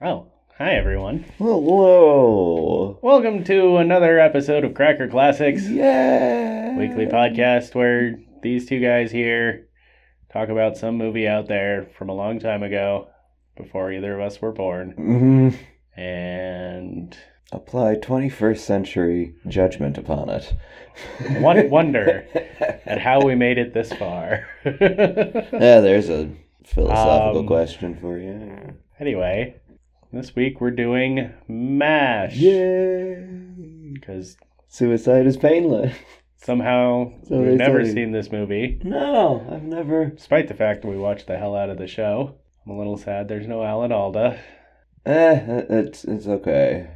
Oh, hi everyone. Hello. Welcome to another episode of Cracker Classics, Yeah. weekly podcast where these two guys here talk about some movie out there from a long time ago, before either of us were born, hmm and Apply 21st century judgment upon it. Won- wonder. at how we made it this far. yeah, there's a philosophical Um, question for you. anyway, this week we're doing MASH. Yay. Because Suicide is painless. somehow So we've never say. seen this movie. No, I've never. Despite the fact that we watched the hell out of the show. I'm a little sad there's no Alan Alda. Eh, it's it's okay.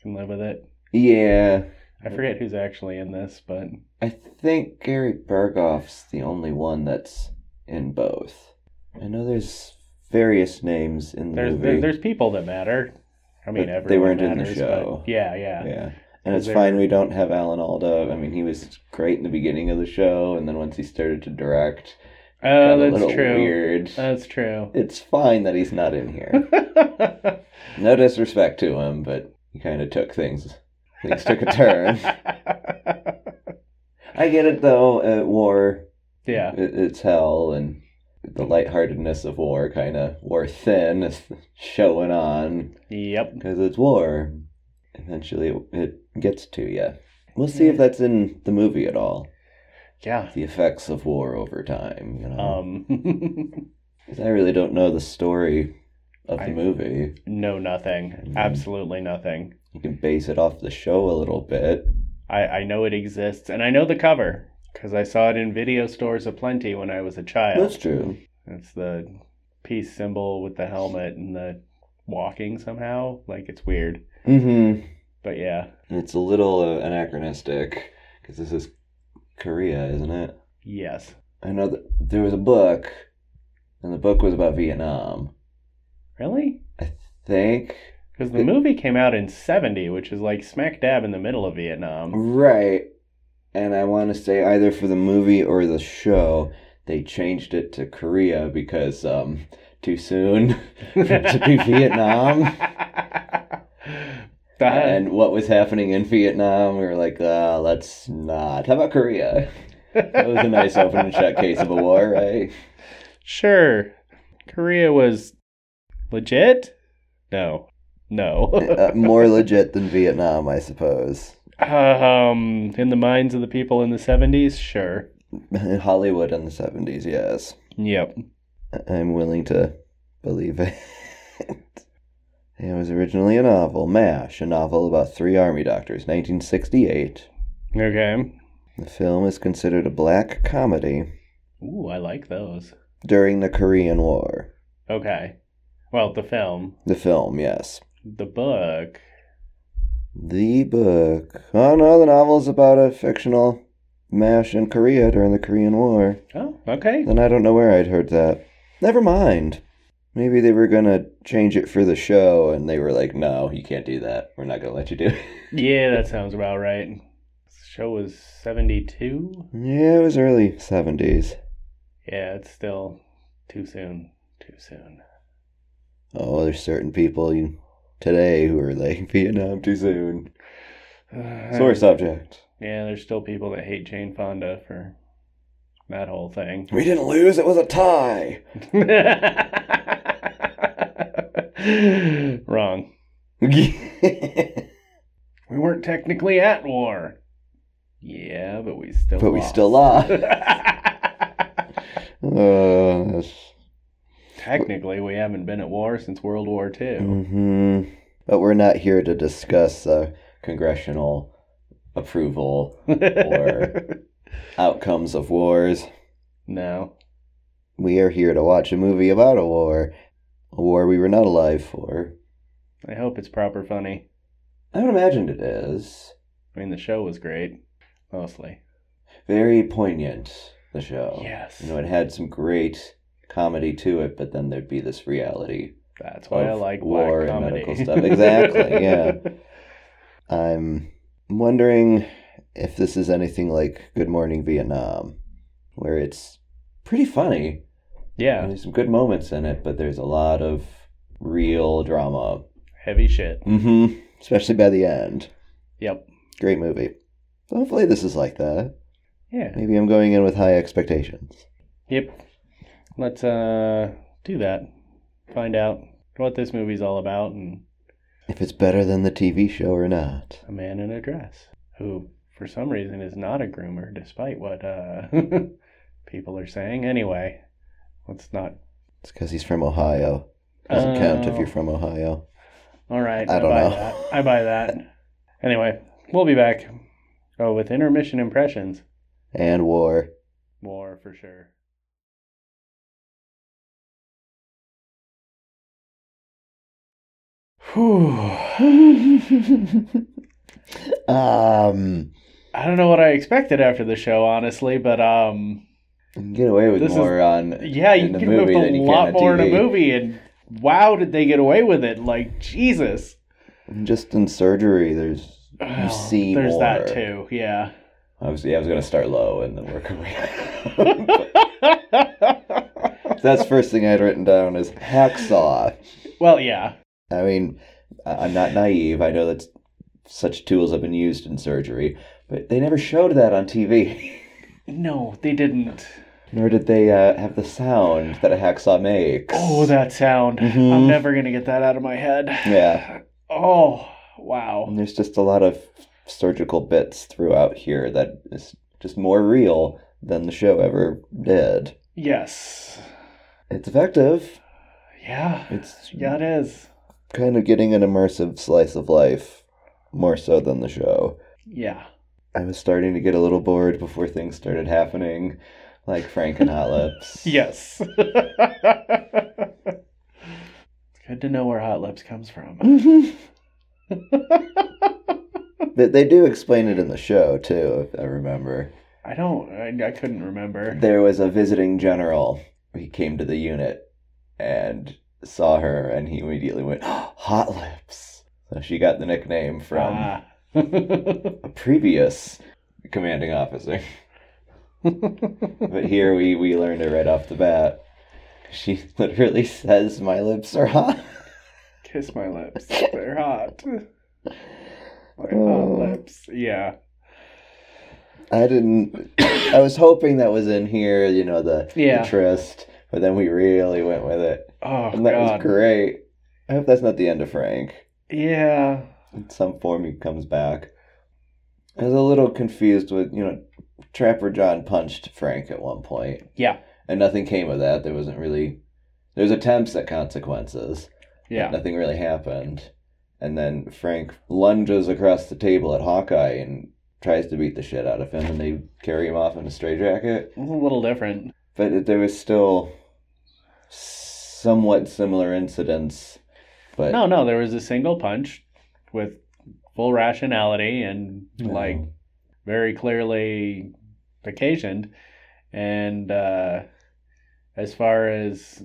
Can live with it. Yeah, I forget who's actually in this, but I think Gary Burghoff's the only one that's in both. I know there's various names in the there's movie. there, there's people that matter. I mean, But they weren't in the show. yeah, yeah, Yeah. And it's fine we don't have Alan Alda. I mean, he was great in the beginning of the show, and then once he started to direct, Oh, got a that's little true. weird. That's true. It's fine that he's not in here. no disrespect to him, but he kind of took things. Things took a turn. I get it though. At war, yeah, it, it's hell, and the lightheartedness of war kind of wore thin, is showing on yep. because it's war. Eventually, it, it gets to you. We'll see if that's in the movie at all. Yeah. The effects of war over time, you know. Um, I really don't know the story of the I- movie. no, nothing. Mhm. Absolutely nothing. You can base it off the show a little bit. I, I know it exists, and I know the cover because I saw it in video stores aplenty when I was a child. That's true. It's the peace symbol with the helmet and the walking somehow. Like it's weird, Mm-hmm. but yeah, And it's a little uh, anachronistic because this is Korea, isn't it? yes, I know that there was a book, and the book was about Vietnam. really, I Think because the movie came out in '70, which is like smack dab in the middle of Vietnam. right, and I want to say either for the movie or the show they changed it to Korea because um too soon to be Vietnam. That- and what was happening in Vietnam, we were like, uh, let's not. How about Korea? That was a nice open and shut case of a war, right? Sure, Korea was legit. No, no. uh, more legit than Vietnam, I suppose. Um, in the minds of the people in the '70s, sure. In Hollywood in the 70s, yes. Yep. I'm willing to believe it. It was originally a novel, MASH, a novel about three army doctors, 1968. Okay. The film is considered a black comedy Ooh, I like those. during the Korean War. Okay. Well, the film, The film, yes. the book. The book. Oh no, the novel is about a fictional MASH in Korea during the Korean War. Oh, okay. Then I don't know where I'd heard that. Never mind. Maybe they were gonna change it for the show, and they were like, "No, you can't do that. We're not gonna let you do it." Yeah, that sounds about right. The show was 72? yeah, it was early seventies. Yeah, it's still too soon. Too soon. Oh, there's certain people you today who are like Vietnam too soon. Uh, Sore subject. Yeah, there's still people that hate Jane Fonda for that whole thing. We didn't lose. It was a tie. Wrong. We weren't technically at war. Yeah, but we still we lost. still lost. Uh, that's technically, we haven't been at war since World War II. hmm But we're not here to discuss uh, congressional approval or outcomes of wars. no. We are here to watch a movie about a war, a war we were not alive for. I hope it's proper funny. I would imagine it is. I mean, the show was great, mostly. Very poignant, the show. Yes. You know, it had some great comedy to it, but then there'd be this reality. That's why I like war and medical stuff. Exactly, yeah. I'm wondering if this is anything like Good Morning Vietnam, where it's pretty funny. yeah. There's some good moments in it, but there's a lot of real drama. Heavy shit. Mm-hmm. Especially by the end. Yep. Great movie. So hopefully this is like that. Yeah. Maybe I'm going in with high expectations. Yep. Let's uh do that. Find out what this movie's all about and If it's better than the TV show or not. a man in a dress who for some reason is not a groomer despite what uh people are saying. Anyway, let's not It's because he's from Ohio. Doesn't count if Oh. you're from Ohio. All right. I don't buy know. that. I buy that. Anyway, we'll be back. Oh, with intermission impressions. And war. War for sure. um, I don't know what I expected after the show, honestly, but um, you can get away with This is- more on yeah, you can movie move than a lot more in a movie, and wow, did they get away with it? Like Jesus. Just in surgery, there's you see There's more. that too. Yeah. I was yeah, I was gonna start low and then work around. That's first thing I'd written down is hacksaw. well, yeah. I mean, I'm not naive. I know that such tools have been used in surgery, but they never showed that on TV. No, they didn't. Nor did they uh, have the sound that a hacksaw makes. Oh, that sound. Mhm. I'm never gonna get that out of my head. Yeah. Oh, wow. And there's just a lot of surgical bits throughout here that is just more real than the show ever did. Yes. It's effective. Yeah. It's Yeah, it is. Kind of getting an immersive slice of life more so than the show. Yeah. I was starting to get a little bored before things started happening, like Frank and Hot Lips. Yes. it's good to know where Hot Lips comes from. But they do explain it in the show too, if I remember. I don't. I, I couldn't remember. There was a visiting general. He came to the unit and saw her, and he immediately went, "Hot Lips." So she got the nickname from Ah. a previous commanding officer. But here we we learned it right off the bat. She literally says, "My lips are hot." Kiss my lips. They're hot. My Oh. hot lips. Yeah. I didn't. I was hoping that was in here, you know, the, Yeah. the tryst, but then we really went with it, Oh and that God. was great. I hope that's not the end of Frank. Yeah. In some form, he comes back. I was a little confused with, you know, Trapper John punched Frank at one point, Yeah. and nothing came of that. There wasn't really. There's attempts at consequences. Yeah. Nothing really happened. And then Frank lunges across the table at Hawkeye and tries to beat the shit out of him, and they carry him off in a straitjacket. It was a little different. But there was still somewhat similar incidents. But No, no, there was a single punch with full rationality and No. like very clearly occasioned. And uh, as far as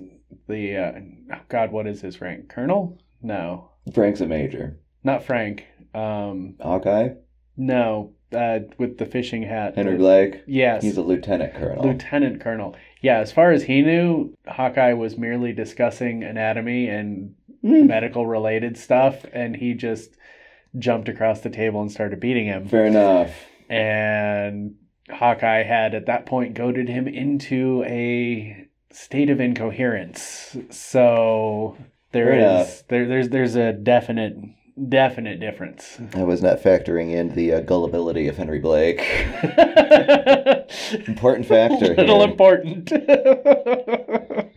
the uh, oh God, what is his rank? Colonel? No, Frank's a major. not Frank. Um, Hawkeye, no, uh, with the fishing hat. Henry Blake, Yes, he's a lieutenant colonel. lieutenant colonel. Yeah, as far as he knew, Hawkeye was merely discussing anatomy and Mm. medical related stuff, and he just jumped across the table and started beating him. Fair enough. And Hawkeye had at that point goaded him into a state of incoherence. So there Fair is enough. there there's there's a definite definite difference. I was not factoring in the uh, gullibility of Henry Blake. Important factor Little here. important. I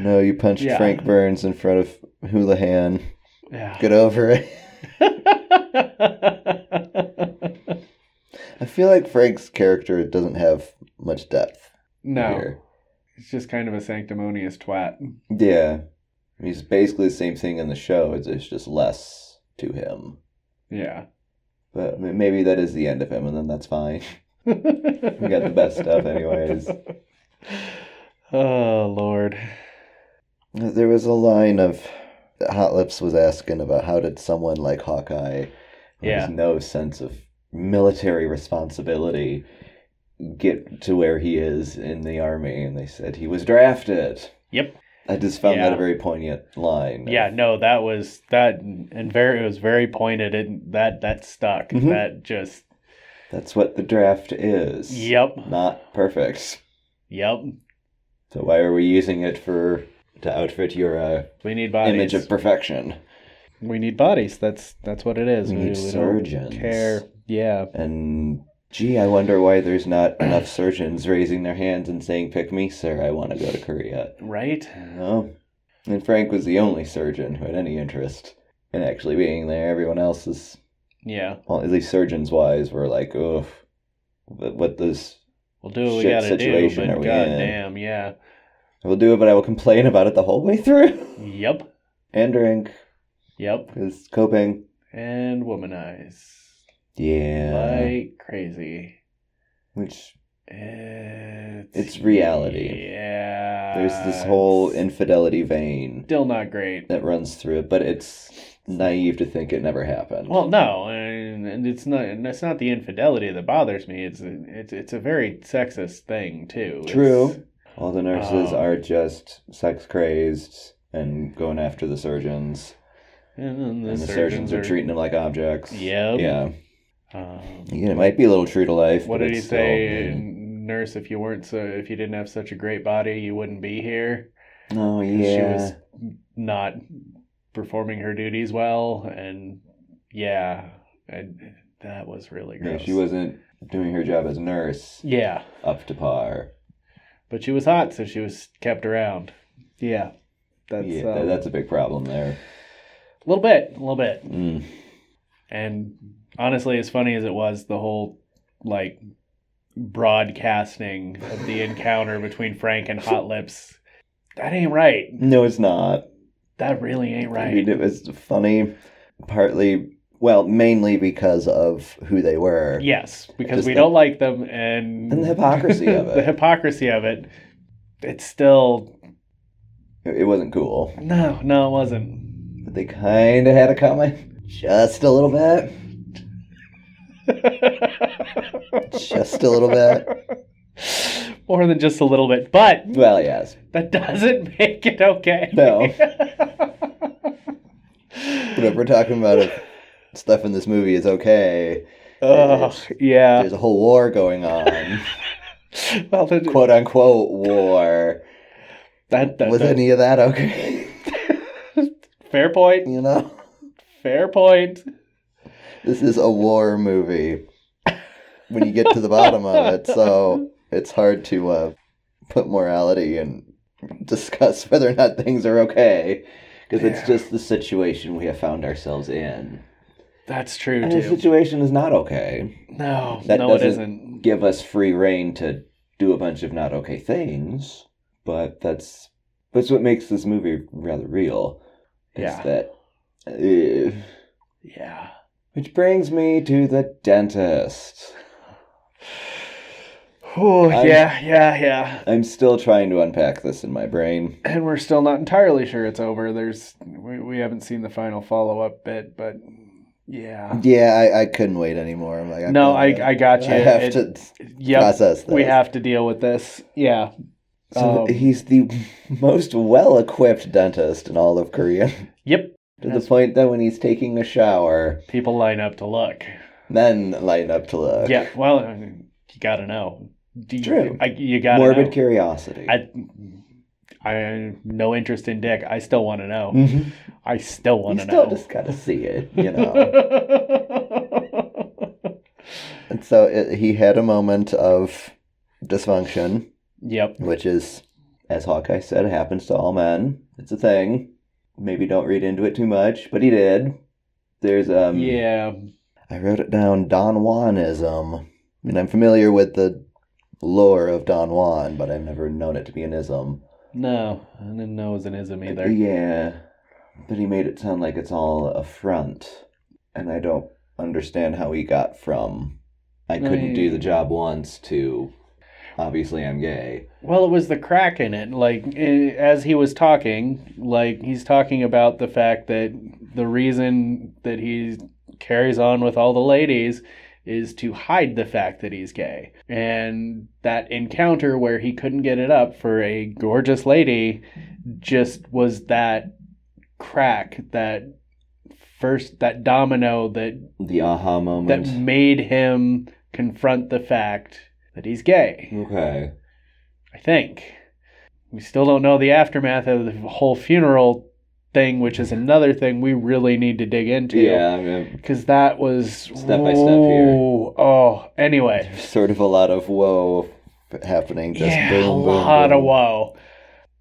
know you punched Yeah. Frank Burns in front of Houlihan. yeah. Get over it. I feel like Frank's character doesn't have much depth no, here. it's just kind of a sanctimonious twat. Yeah. He's basically the same thing in the show. It's, it's just less to him. Yeah. But maybe that is the end of him, and then that's fine. We got the best stuff, anyways. Oh Lord. There was a line of Hot Lips was asking about how did someone like Hawkeye, who Yeah. has no sense of military responsibility, get to where he is in the army, and they said he was drafted. Yep. I just found that a very poignant line. Yeah, no, that was that, and very it was very pointed, and that that stuck. Mhm. That just That's what the draft is. yep, Not perfect. yep. So why are we using it for to outfit your uh, We need bodies. image of perfection? we need bodies. That's that's what it is. We need don't surgeons. care. Yeah, And gee, I wonder why there's not enough surgeons raising their hands and saying, "Pick me, sir. I want to go to Korea." right. No. And Frank was the only surgeon who had any interest in actually being there. Everyone else is, Yeah, well, at least surgeons wise, were like, "Ugh, what, what does we'll do what we Shit gotta do. situation But are we in? goddamn, yeah. I will do it, but I will complain about it the whole way through Yep, and drink yep. because coping. And womanize Yeah, like crazy. which It's, It's reality. Yeah. there's this whole infidelity vein still not great. that runs through it, but it's naive to think it never happened. Well, no, and, and it's not. It's not the infidelity that bothers me. It's a, it's it's a very sexist thing too. It's- True. All the nurses Um, are just sex crazed and going after the surgeons, and the, and the surgeons, are, treating them like objects. Yep. Yeah. Um, Again, it might be a little true to life. what did he still, say, mm. nurse? If you weren't so, if you didn't have such a great body, you wouldn't be here. Oh yeah. She was not performing her duties well, and yeah, and that was really gross. Yeah, she wasn't doing her job as a nurse Yeah, up to par. but she was hot, so she was kept around. Yeah, that's yeah, um, that- that's a big problem there. a little bit, a little bit. Mm. And honestly, as funny as it was, the whole like broadcasting of the encounter between Frank and Hot Lips, that ain't right. No, it's not. That really ain't I right. mean, it was funny, partly, well, mainly because of who they were. Yes, because Just we the- don't like them, and And the hypocrisy of it. the hypocrisy of it. It's still It it wasn't cool. no, no, it wasn't. But they kind of had a coming. Just a little bit. Just a little bit. More than just a little bit, but Well, yes. that doesn't make it okay. No. But if we're talking about if stuff in this movie is okay, Ugh, yeah. there's a whole war going on. Well, the, Quote unquote war. that, that, Was that- any of that okay? fair point. You know? Fair point. This is a war movie when you get to the bottom of it, so it's hard to uh, put morality and discuss whether or not things are okay. Because Yeah. it's just the situation we have found ourselves in. That's true And the situation is not okay. No, That no, it doesn't isn't. Give us free reign to do a bunch of not okay things, but that's that's what makes this movie rather real. Is Yeah. that. uh, Yeah. Which brings me to the dentist. Oh I'm- yeah, yeah, yeah. I'm still trying to unpack this in my brain. And we're still not entirely sure it's over. There's we, we haven't seen the final follow up bit, but yeah. Yeah, I, I couldn't wait anymore. I'm like, I'm No, I I got you. I have It- to Yep. process this. We have to deal with this. Yeah. So um, he's the most well-equipped dentist in all of Korea. Yep. To That's- the point that when he's taking a shower, People line up to look. men line up to look. Yeah. Well, I mean, you got to know. Do you, True. I, you got to Morbid know. curiosity. I I no interest in dick. I still want to know. Mhm. I still want to still know. just gotta see it, you know. and so it, he had a moment of dysfunction. yep. which is, as Hawkeye said, happens to all men. It's a thing. Maybe don't read into it too much, but he did. There's um, yeah. I wrote it down. Don Juanism. I mean, I'm familiar with the lore of Don Juan, but I've never known it to be an ism. No, I didn't know it was an ism either. Yeah, but he made it sound like it's all a front, and I don't understand how he got from I couldn't do the job once to obviously I'm gay. Well, it was the crack in it. Like eh, as he was talking, like he's talking about the fact that the reason that he carries on with all the ladies is to hide the fact that he's gay. And that encounter where he couldn't get it up for a gorgeous lady just was that crack, that first, that domino that, The aha moment. that made him confront the fact that he's gay. okay. I think. We still don't know the aftermath of the whole funeral thing, which is another thing we really need to dig into. Yeah, I mean, Because that was Step by step here. Oh, anyway. sort of a lot of whoa happening. Just yeah, boom, a boom, lot boom. of whoa.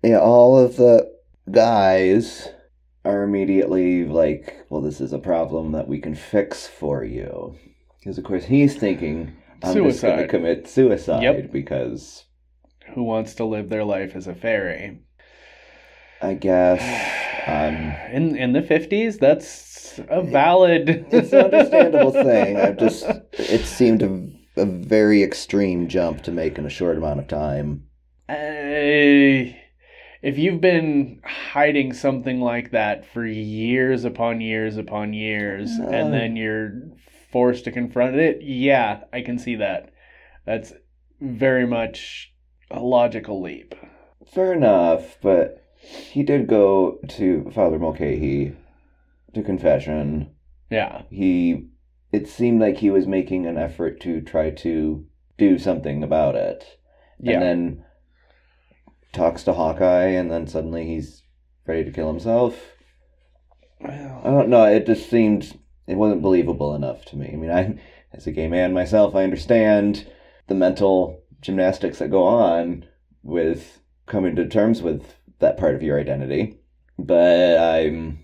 Yeah, all of the guys are immediately like, well, this is a problem that we can fix for you. Because, of course, he's thinking, I'm just going to commit suicide Yep. because Who wants to live their life as a fairy? I guess. Um, in in the fifties, that's a valid. it's an understandable thing. I just, it seemed a, a very extreme jump to make in a short amount of time. Uh, if you've been hiding something like that for years upon years upon years, Uh. and then you're forced to confront it, yeah, I can see that. That's very much a logical leap. Fair enough, but he did go to Father Mulcahy to confession. Yeah, He, it seemed like he was making an effort to try to do something about it. yeah. And then talks to Hawkeye, and then suddenly he's ready to kill himself. I don't know. It just seemed it wasn't believable enough to me. I mean, I, as a gay man myself, I understand the mental gymnastics that go on with coming to terms with that part of your identity, but I'm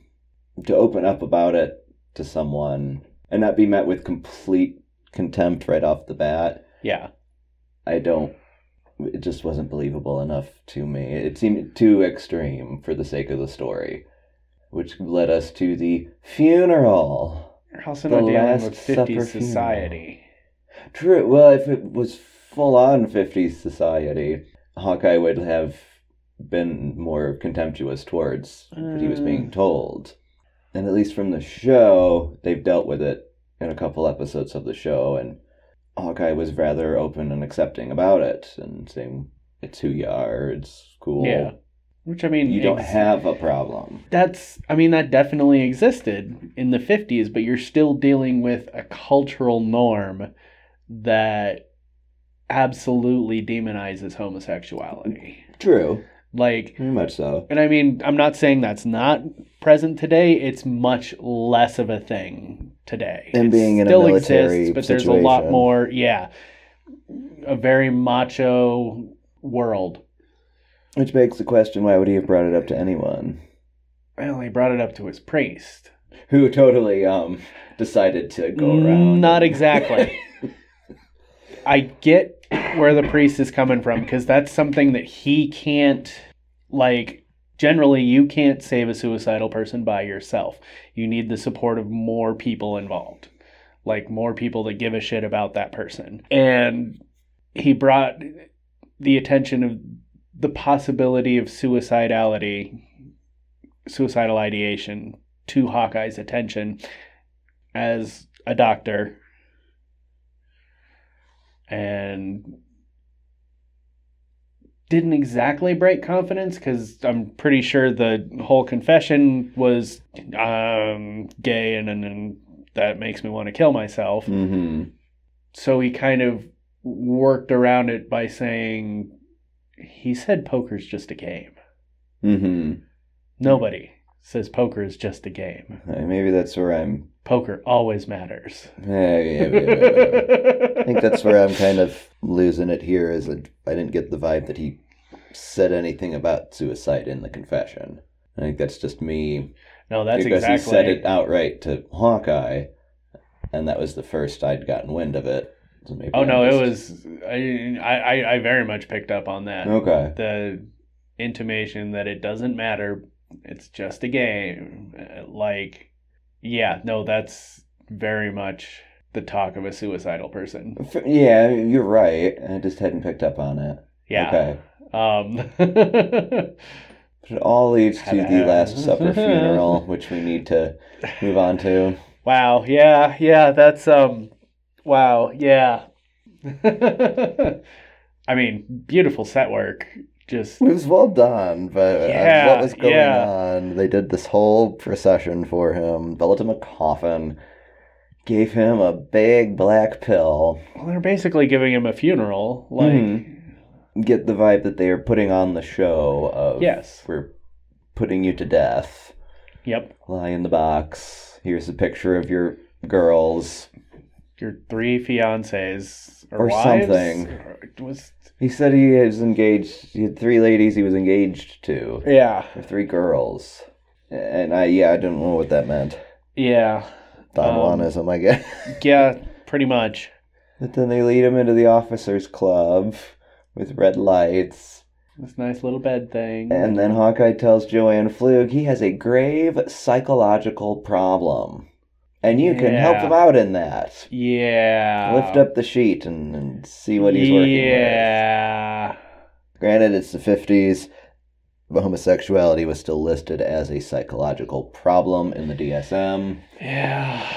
to open up about it to someone and not be met with complete contempt right off the bat. yeah. I don't. It just wasn't believable enough to me. It seemed too extreme for the sake of the story, which led us to the funeral. You're also The not dealing Last with Supper 50s funeral. society. True. Well, if it was full on 50s society, Hawkeye would have been more contemptuous towards what he was being Mm. told. And at least from the show, they've dealt with it in a couple episodes of the show, and Hawkeye was rather open and accepting about it and saying, it's who you are, it's cool. Yeah. Which I mean, You don't ex- have a problem. That's, I mean, that definitely existed in the 50s, but you're still dealing with a cultural norm that absolutely demonizes homosexuality. True. Like, Very much so. and I mean, I'm not saying that's not present today. It's much less of a thing today. And It being in a still military exists, but there's a lot more. Yeah, a very macho world. Which begs the question why would he have brought it up to anyone? Well, he brought it up to his priest. Who totally um decided to go around. Not exactly. I get where the priest is coming from because that's something that he can't like generally you can't save a suicidal person by yourself. You need the support of more people involved. Like more people that give a shit about that person. And he brought the attention of the possibility of suicidality suicidal ideation to Hawkeye's attention as a doctor and didn't exactly break confidence because I'm pretty sure the whole confession was um, gay and, and, and that makes me want to kill myself. Mm-hmm. So he kind of worked around it by saying he said poker's just a game. Mm-hmm. Nobody says poker is just a game. Maybe that's where I'm Poker always matters. yeah, yeah, yeah. I think that's where I'm kind of losing it here is I didn't get the vibe that he said anything about suicide in the confession. I think that's just me No, that's because exactly. he said it outright to Hawkeye, and that was the first I'd gotten wind of it. So maybe Oh no, it was. I, I I very much picked up on that. okay. The intimation that it doesn't matter. It's just a game. Uh, Like, yeah, no, that's very much the talk of a suicidal person. Yeah, you're right. I just hadn't picked up on it. Yeah. Okay. Um. But it all leads to the Last Supper funeral, which we need to move on to. wow. Yeah. Yeah. That's um. Wow, yeah. I mean, beautiful set work. Just It was well done, but uh, what was going yeah. on? They did this whole procession for him, built him a coffin, gave him a big black pill. well, they're basically giving him a funeral. Like, Mhm. Get the vibe that they are putting on the show of yes, we're putting you to death. yep. Lie in the box. Here's a picture of your girls. Your three fiancés or, Or wives? something. Or was He said he was engaged. He had three ladies he was engaged to, yeah, three girls. And I, yeah, I didn't know what that meant. yeah, Don Um, I guess. yeah. Pretty much. But then they lead him into the officers' club with red lights. This nice little bed thing. And then Hawkeye tells Jo Ann Pflug he has a grave psychological problem. And you can help him out in that. yeah, Lift up the sheet and, and see what he's working with. Yeah. Granted, it's the 50s, but homosexuality was still listed as a psychological problem in the DSM. Yeah.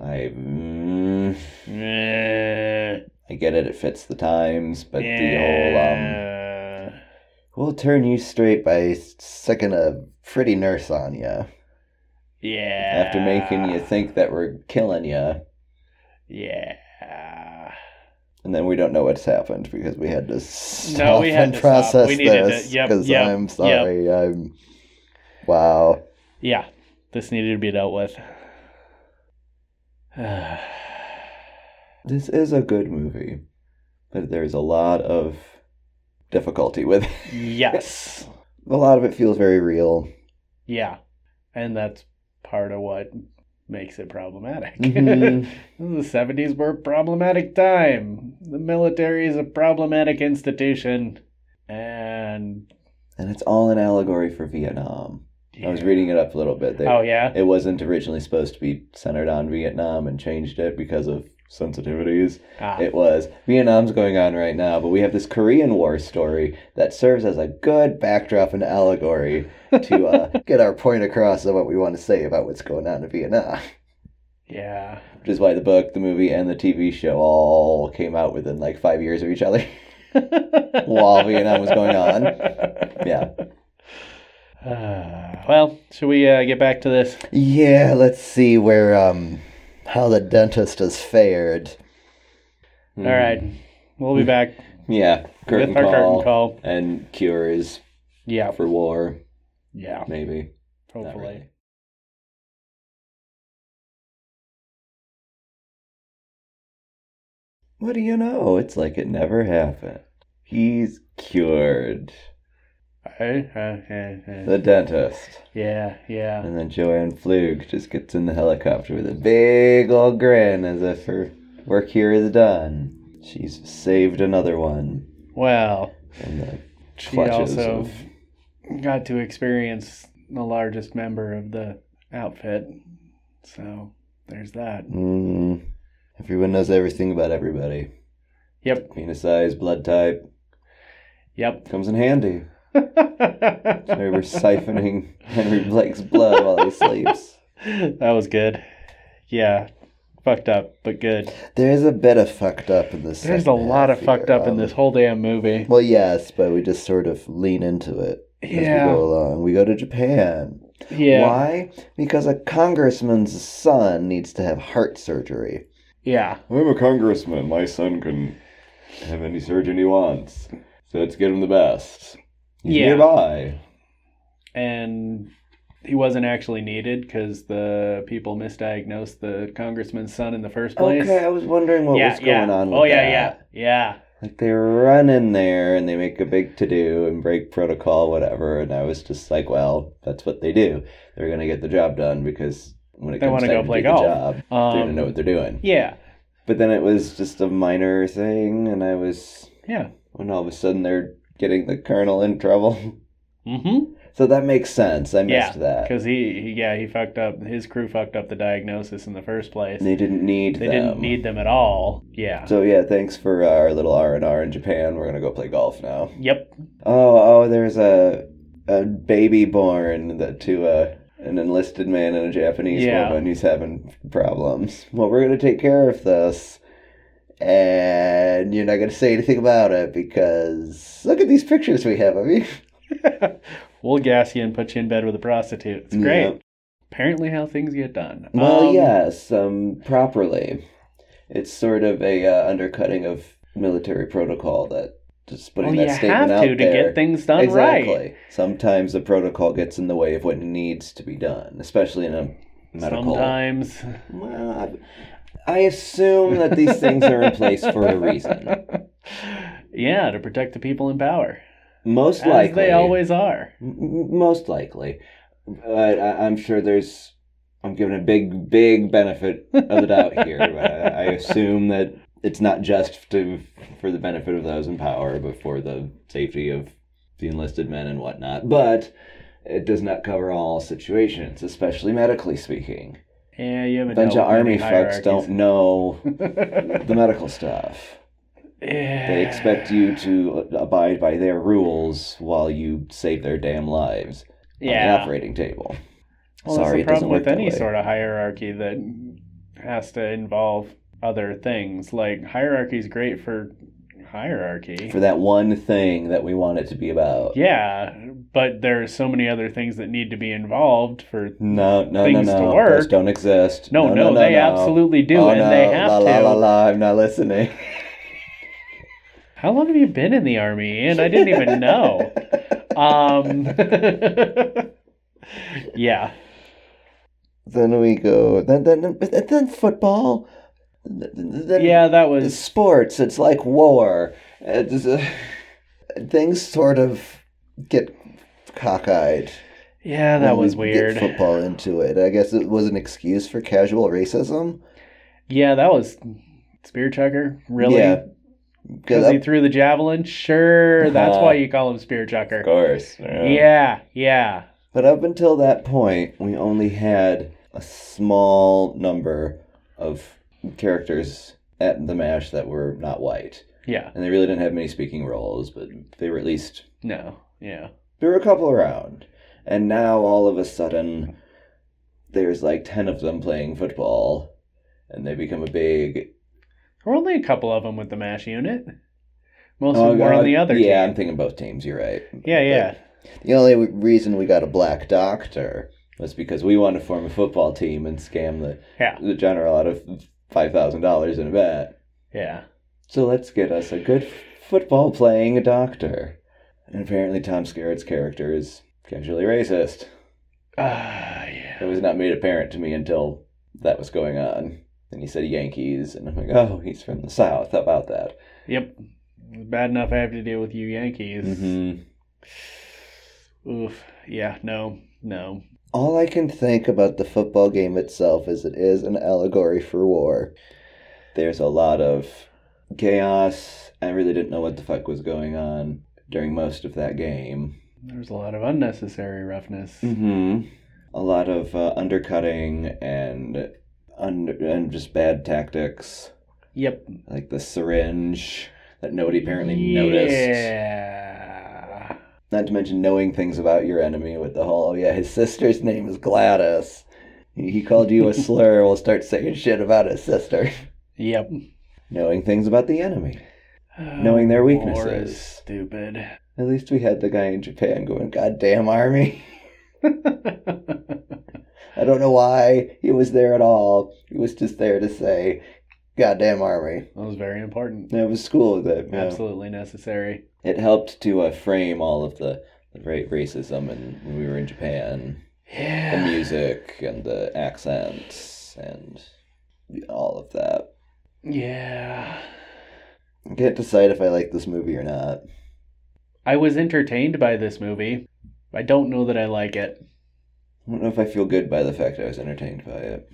I, mm, Eh, I get it, it fits the times, but the whole, um, we'll turn you straight by sticking a pretty nurse on you. Yeah. After making you think that we're killing you, Yeah. and then we don't know what's happened because we had to stop No, we had and to stop. process We needed this. yep, Because yep, I'm sorry, I'm. Wow. Yeah. This needed to be dealt with. This is a good movie, but there's a lot of difficulty with it. yes. A lot of it feels very real. Yeah. And that's part of what makes it problematic. Mhm. the 70s were a problematic time. The military is a problematic institution. And And it's all an allegory for Vietnam. I was reading it up a little bit. They, Oh yeah. It wasn't originally supposed to be centered on Vietnam and changed it because of sensitivities. Ah, It was Vietnam's going on right now, but we have this Korean War story that serves as a good backdrop and allegory to uh, get our point across of what we want to say about what's going on in Vietnam. yeah. Which is why the book, the movie, and the TV show all came out within like five years of each other. While Vietnam was going on. Yeah. Uh, well, should we uh, get back to this? Yeah, let's see where um how the dentist has fared. All right. Hmm. We'll be back Yeah, curtain with our call, curtain call. and cures Yeah. for war, Yeah. maybe. Hopefully. really. What do you know? It's like it never happened. He's cured. The dentist. Yeah, yeah. And then Jo Ann Pflug just gets in the helicopter with a big old grin as if her work here is done. She's saved another one Well, from the she also of. got to experience the largest member of the outfit. So there's that. Mm, everyone knows everything about everybody. Yep. Penis size, blood type Yep. comes in handy. They were siphoning Henry Blake's blood while he sleeps. that was good. Yeah. Fucked up, but good. There's a bit of fucked up in this. There's a lot of half fucked here, up in um, this whole damn movie. Well, yes, but we just sort of lean into it as we go along. We go to Japan. Yeah. Why? Because a congressman's son needs to have heart surgery. Yeah. I'm a congressman. My son can have any surgeon he wants. So let's get him the best. He's Yeah. nearby. And he wasn't actually needed because the people misdiagnosed the congressman's son in the first place. Okay, I was wondering what yeah, was going yeah. on with oh, yeah, that. yeah, yeah. Like they run in there and they make a big to do and break protocol, whatever. And I was just like, well, that's what they do. They're gonna get the job done because when it They comes wanna time go to play do golf. the job, they Um, don't know what they're doing. Yeah, But then it was just a minor thing, and I was yeah. when all of a sudden they're getting the colonel in trouble. Mm-hmm. so that makes sense. I missed Yeah, that. Because he, he, yeah, he fucked up. His crew fucked up the diagnosis in the first place. They didn't need They them. didn't need them at all. Yeah. So yeah, thanks for our little R and R in Japan. We're gonna go play golf now. Yep. Oh, oh, there's a a baby born that to a an enlisted man and a Japanese Yeah. woman who's having problems. Well, we're going to take care of this. And you're not going to say anything about it because look at these pictures we have of you. we'll gas you and put you in bed with a prostitute. It's great. Yeah. Apparently, how things get done. Well, Um, yes, um, properly. It's sort of a uh, undercutting of military protocol that just putting Well, that you statement have to out to get things done exactly. right. Sometimes the protocol gets in the way of what needs to be done, especially in a medical. Sometimes. Well, I, assume that these things are in place for a reason. yeah, to protect the people in power. Most As likely, they always are. M- Most likely, but I, I'm sure there's. I'm giving a big, big benefit of the doubt here. but I, I assume that it's not just to for the benefit of those in power, but for the safety of the enlisted men and whatnot. But it does not cover all situations, especially medically speaking. Yeah, you haven't A bunch of army fucks don't know the medical stuff. yeah. They expect you to abide by their rules while you save their damn lives on the Yeah. operating table. Well, Sorry, that's the problem with any sort of hierarchy that has to involve other things. Like hierarchy is great for hierarchy. For that one thing that we want it to be about. yeah, but there are so many other things that need to be involved for. No, no, Things no, to work. Those don't exist. No, no, they absolutely do, Oh, and no. they have la, to. La, la, la, I'm not listening. How long have you been in the army? And I didn't even know. Um, yeah. then we go. Then, then, then, then football. Then, Yeah, that was. sports. It's like war. It's, uh, things sort of get cockeyed. Yeah, that was we get weird. football into it. I guess it was an excuse for casual racism. Yeah, that was. Spear chucker? Really? Yeah. Because he threw the javelin? Sure, that's why you call him spear chucker. Of course. Yeah, yeah. But up until that point, we only had a small number of characters at the MASH that were not white. Yeah. And they really didn't have many speaking roles, but they were at least. No. Yeah. There were a couple around. And now all of a sudden, there's like 10 of them playing football. And they become a big. There were only a couple of them with the MASH unit. Most Oh, of them were on the other team. Yeah, I'm team. thinking both teams. You're right. Yeah, yeah. The only reason we got a black doctor was because we wanted to form a football team and scam the, Yeah. the general out of $5,000 in a bet. Yeah. So let's get us a good football playing doctor. And apparently, Tom Skerritt's character is casually racist. Ah, yeah. It was not made apparent to me until that was going on. And he said Yankees, and I'm like, oh, he's from the South. How about that? Yep. Bad enough I have to deal with you Yankees. Mm-hmm. Oof. Yeah, no, no. All I can think about the football game itself is it is an allegory for war. There's a lot of chaos. I really didn't know what the fuck was going on during most of that game. There's a lot of unnecessary roughness. Mm-hmm. A lot of uh, undercutting and under and just bad tactics, Yep. like the syringe that nobody apparently noticed. Yeah. Not to mention knowing things about your enemy with the whole, oh yeah, his sister's name is Gladys. He he called you a slur. We'll start saying shit about his sister. Yep. Knowing things about the enemy. Knowing their War is weaknesses. stupid. At least we had the guy in Japan going, "Goddamn army." I don't know why he was there at all. He was just there to say, "Goddamn army." That was very important. It was cool that you know, Absolutely necessary. it helped to uh, frame all of the, the racism and when we were in Japan. yeah. the music and the accents and all of that. Yeah. I can't decide if I like this movie or not. I was entertained by this movie. I don't know that I like it. I don't know if I feel good by the fact I was entertained by it.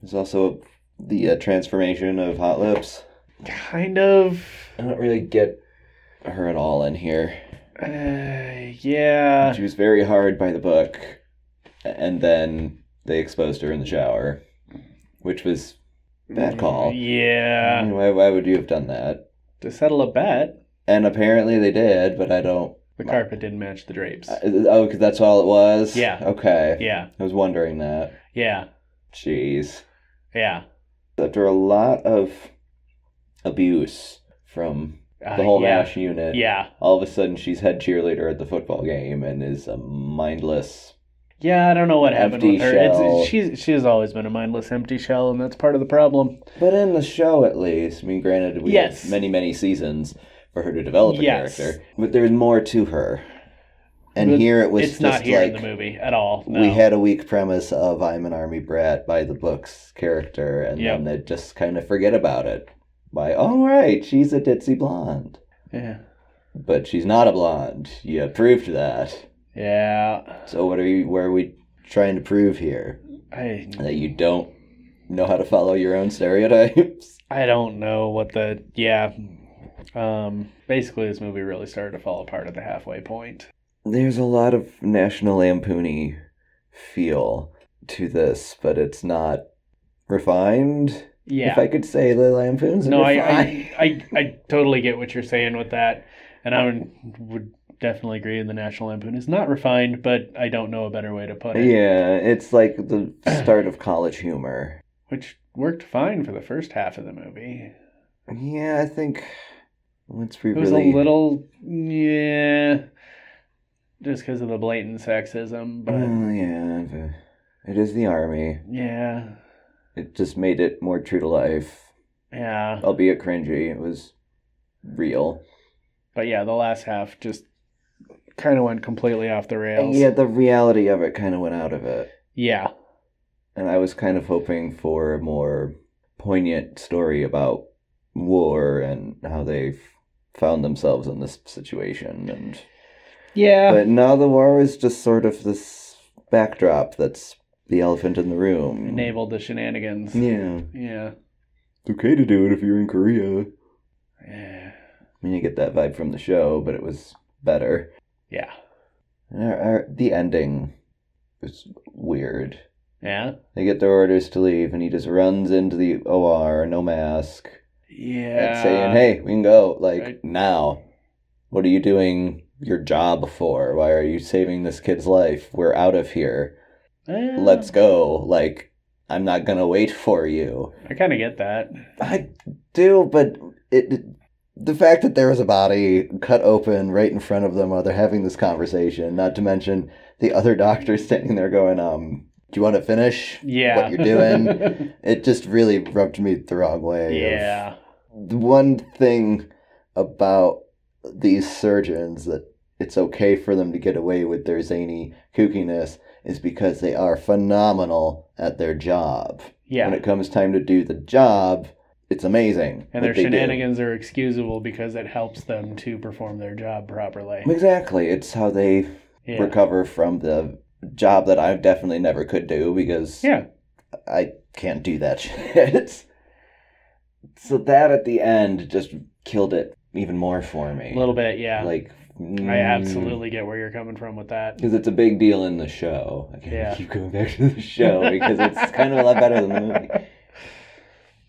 There's also the uh, transformation of Hot Lips. Kind of. I don't really get her at all in here. Uh, yeah. She was very hard by the book, and then they exposed her in the shower, which was bad call. Yeah. why, why would you have done that? To settle a bet. And apparently they did, but I don't The carpet didn't match the drapes. Uh, oh, because that's all it was. Yeah. Okay. Yeah, I was wondering that. yeah, Jeez. yeah. After a lot of abuse from Uh, the whole yeah, MASH unit, Yeah, all of a sudden she's head cheerleader at the football game and is a mindless. Yeah. I don't know what happened Empty with her. shell. It's, she's she's always been a mindless, empty shell, and that's part of the problem. But in the show, at least, I mean, granted, we Yes. have many, many seasons for her to develop a Yes. character, but there's more to her. And But here it was it's just not here like in the movie at all. No. we had a weak premise of I'm an army brat by the books character, and Yep. then they just kind of forget about it. By oh right, she's a ditzy blonde, yeah, but she's not a blonde. You proved that. Yeah. So what are you? Where are we trying to prove here? I That you don't know how to follow your own stereotypes? I don't know what the yeah. Um, basically, this movie really started to fall apart at the halfway point. There's a lot of National Lampoony feel to this, but it's not refined. Yeah. If I could say the Lampoons. no, I. I, I, I totally get what you're saying with that, and I would definitely agree. In the National Lampoon is not refined, but I don't know a better way to put it. yeah, it's like the start of college humor. Which worked fine for the first half of the movie. Yeah, I think once we It was really a little, yeah, just because of the blatant sexism, but Well, yeah, it is the army. yeah, It just made it more true to life, yeah. albeit cringy. It was real. But yeah, the last half just kind of went completely off the rails. Yeah, the reality of it kind of went out of it. Yeah. And I was kind of hoping for a more poignant story about war and how they've found themselves in this situation. And Yeah. but now the war is just sort of this backdrop that's the elephant in the room. enabled the shenanigans. Yeah, Yeah. it's okay to do it if you're in Korea. Yeah. I mean, you get that vibe from the show, but it was better. Yeah. Our, the ending was weird. Yeah. They get their orders to leave, and he just runs into the OR, no mask, Yeah. saying, "Hey, we can go like Right. now. What are you doing your job for? Why are you saving this kid's life? We're out of here. Eh, Let's go. Like I'm not gonna wait for you." I kind of get that. I do, but it. The fact that there was a body cut open right in front of them while they're having this conversation, not to mention the other doctor standing there going, um, do you want to finish Yeah. what you're doing? It just really rubbed me the wrong way. yeah. the one thing about these surgeons that it's okay for them to get away with their zany kookiness is because they are phenomenal at their job. Yeah. When it comes time to do the job, it's amazing. and their shenanigans are excusable because it helps them to perform their job properly. Exactly. It's how they Yeah. recover from the job that I definitely never could do because Yeah. I can't do that shit. so that at the end just killed it even more for me. A little bit. Yeah. Like I mm. absolutely get where you're coming from with that. because it's a big deal in the show. I can't Yeah. keep going back to the show because it's kind of a lot better than the movie.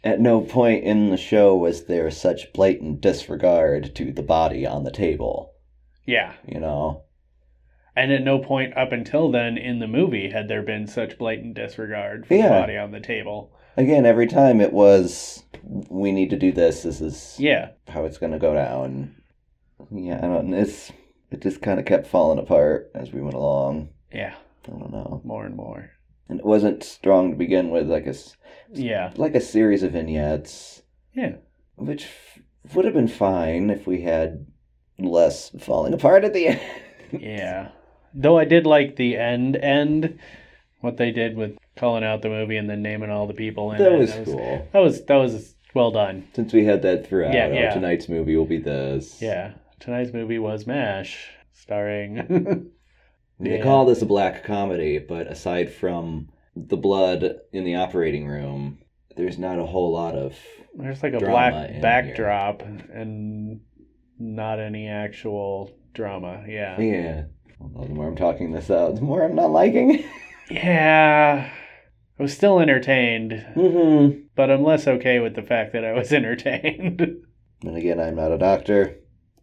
At no point in the show was there such blatant disregard to the body on the table. Yeah. You know, And at no point up until then in the movie had there been such blatant disregard for Yeah. the body on the table. again, every time it was, we need to do this. This is Yeah. how it's gonna go down. Yeah, I don't. It's it just kind of kept falling apart as we went along. Yeah. I don't know, More and more. And it wasn't strong to begin with. Like a Yeah. like a series of vignettes, Yeah. which f- would have been fine if we had less falling apart at the end. Yeah. Though I did like the end end, what they did with calling out the movie and then naming all the people in that it. was That cool. That was that was well done. Since we had that throughout, Yeah, yeah. tonight's movie will be this. Yeah. Tonight's movie was MASH, starring They Yeah. call this a black comedy, but aside from the blood in the operating room, there's not a whole lot of. There's like a black backdrop and not any actual drama. Yeah. Yeah. Well, the more I'm talking this out, the more I'm not liking. Yeah. I was still entertained, mm-hmm. but I'm less okay with the fact that I was entertained. And again, I'm not a doctor.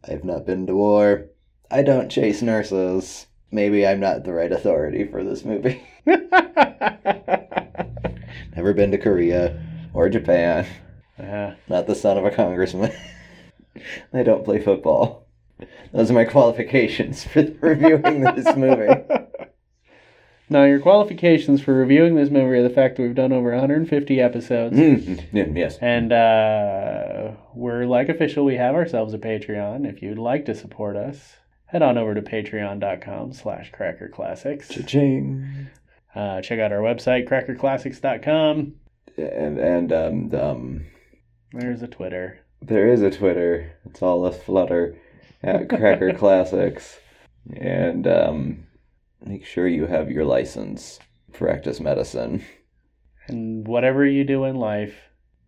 I've not been to war. I don't chase nurses. Maybe I'm not the right authority for this movie. Never been to Korea or Japan. Uh, Not the son of a congressman. I don't play football. Those are my qualifications for reviewing this movie. now, your qualifications for reviewing this movie are the fact that we've done over 150 episodes. Mm, yeah, yes. And uh, we're like official. We have ourselves a Patreon. If you'd like to support us, head on over to patreon.com slash crackerclassics. Cha-ching. Uh, check out our website, crackerclassics.com. And and um um There's a Twitter. there is a Twitter. It's all a flutter at Cracker Classics. And um make sure you have your license. Practice medicine. And whatever you do in life,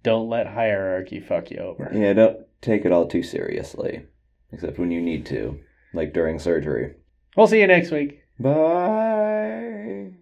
don't let hierarchy fuck you over. Yeah, don't take it all too seriously. Except when you need to. Like during surgery. We'll see you next week. Bye.